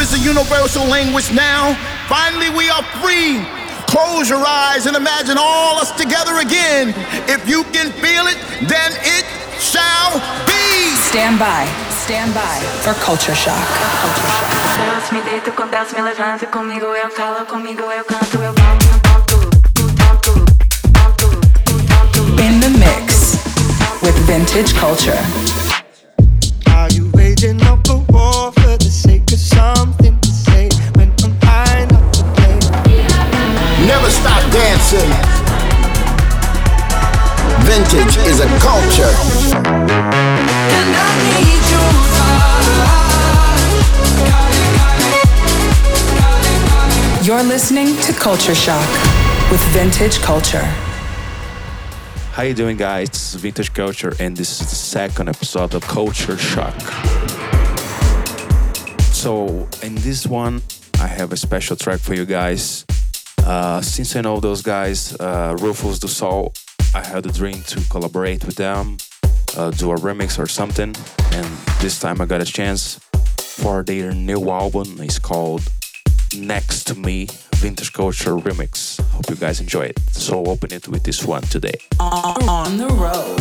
is a universal language now. Finally, we are free. Close your eyes and imagine all us together again. If you can feel it, then it shall be. Stand by. Stand by for culture shock. Culture shock. In the mix with vintage culture. Never stop dancing. Vintage is a culture. And I need you You're listening to Culture Shock with Vintage Culture. How you doing guys? This is Vintage Culture and this is the second episode of Culture Shock. So in this one I have a special track for you guys. Uh, since I know those guys, uh, Rufus Du Sol, I had the dream to collaborate with them, uh, do a remix or something, and this time I got a chance for their new album. It's called Next to Me Vintage Culture Remix. Hope you guys enjoy it. So open it with this one today. On the road.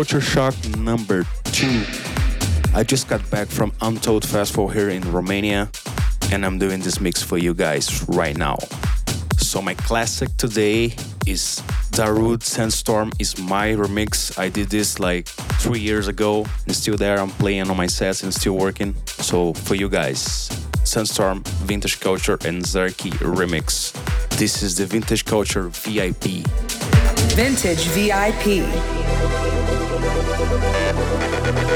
Culture Shock number two. I just got back from Untold Festival here in Romania, and I'm doing this mix for you guys right now. So, my classic today is Darude Sandstorm, is my remix. I did this like three years ago, and still there. I'm playing on my sets and still working. So, for you guys, Sandstorm, Vintage Culture, and Zerki remix. This is the Vintage Culture VIP. Vintage VIP. Thank you.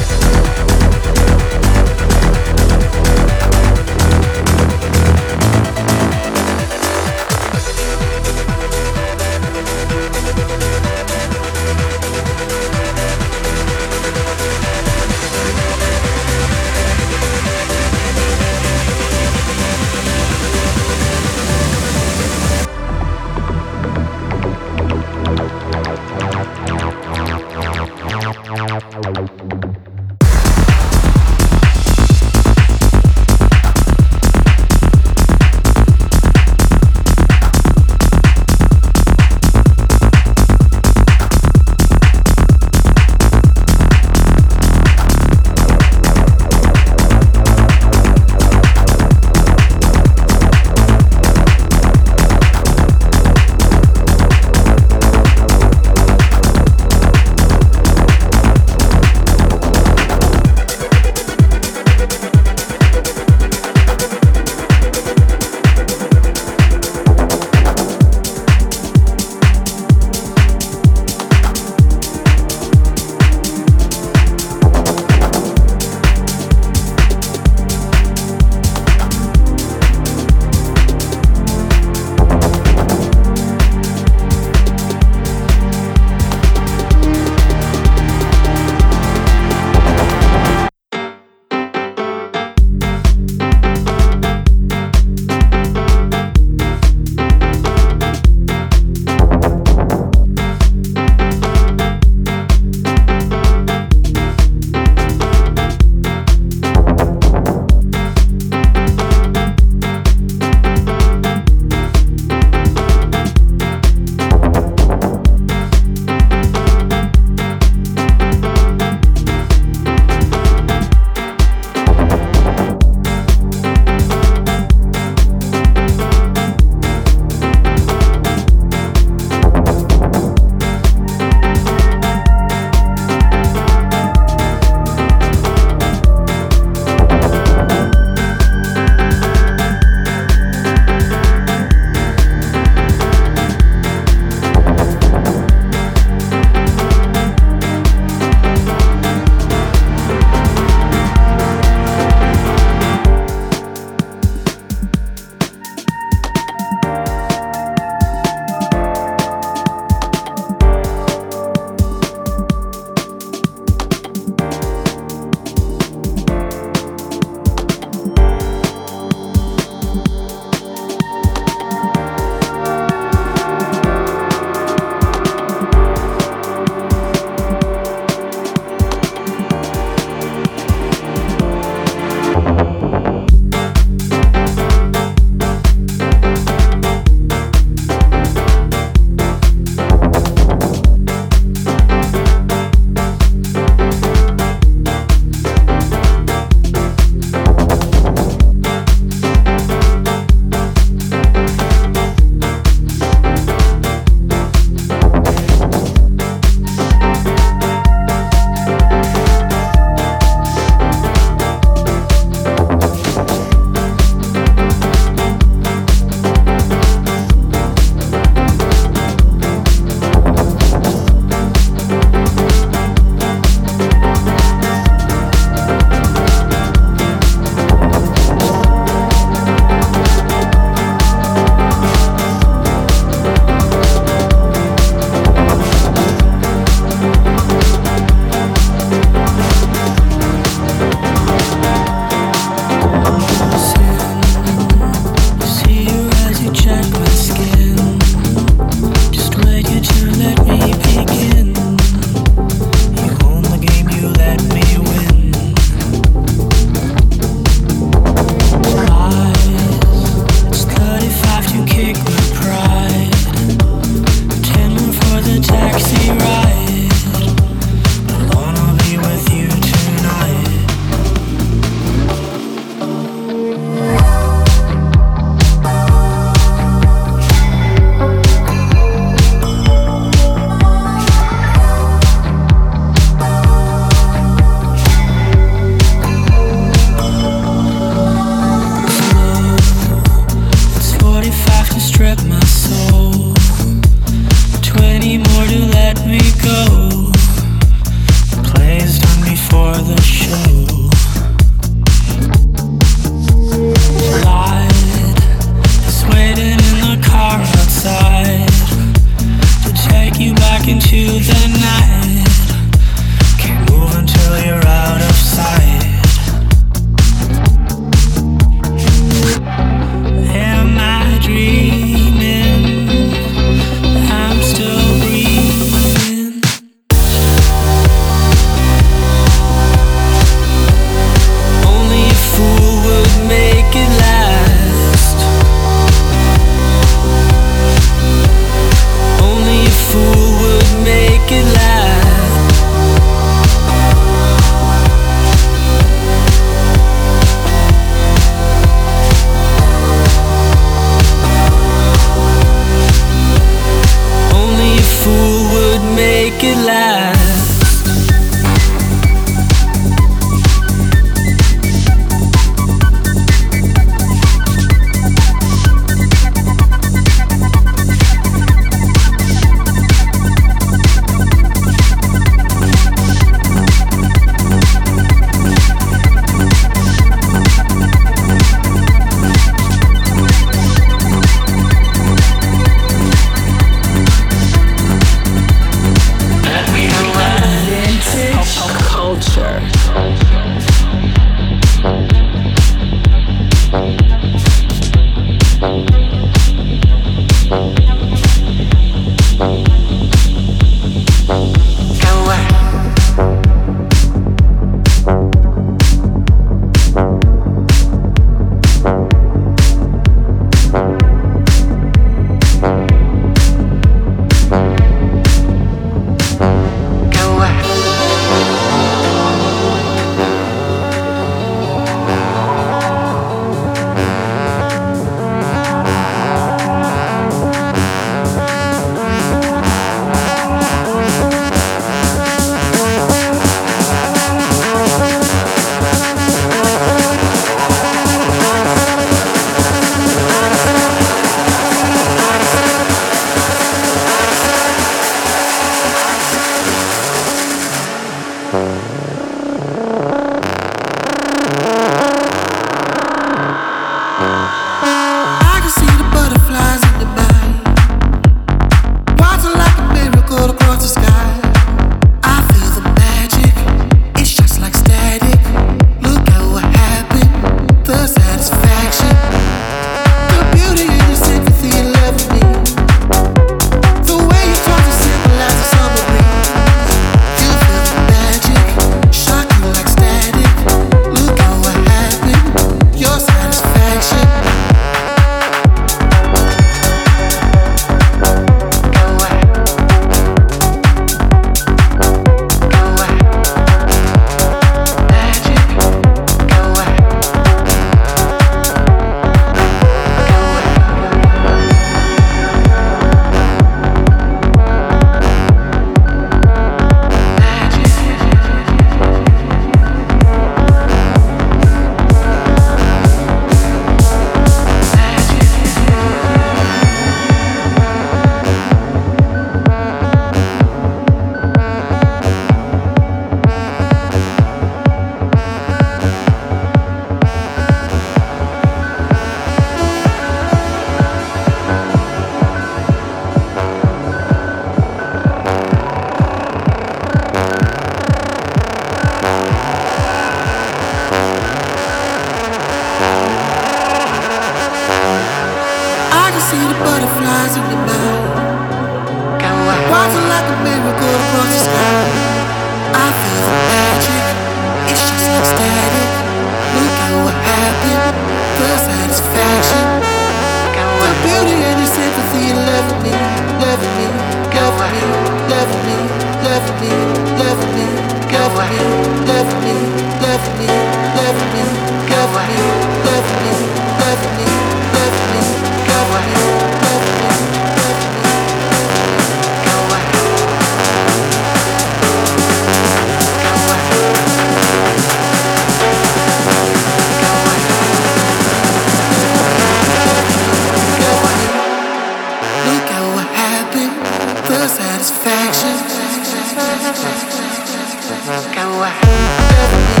away.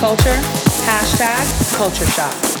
culture, hashtag culture shock.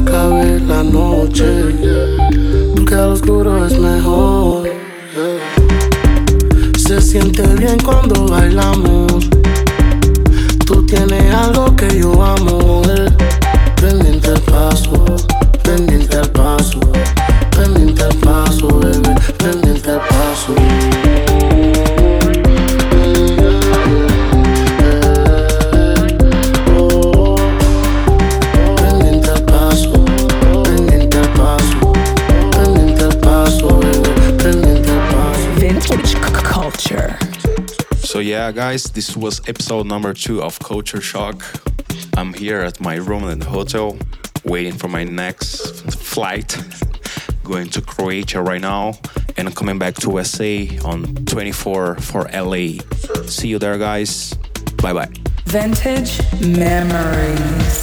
acabe la noche, porque al oscuro es mejor. Se siente bien cuando bailamos, tú tienes algo que yo amo. yeah, guys, this was episode number two of Culture Shock. I'm here at my room in the hotel, waiting for my next flight. Going to Croatia right now and coming back to USA on 24 for LA. See you there, guys. Bye bye. Vintage memories.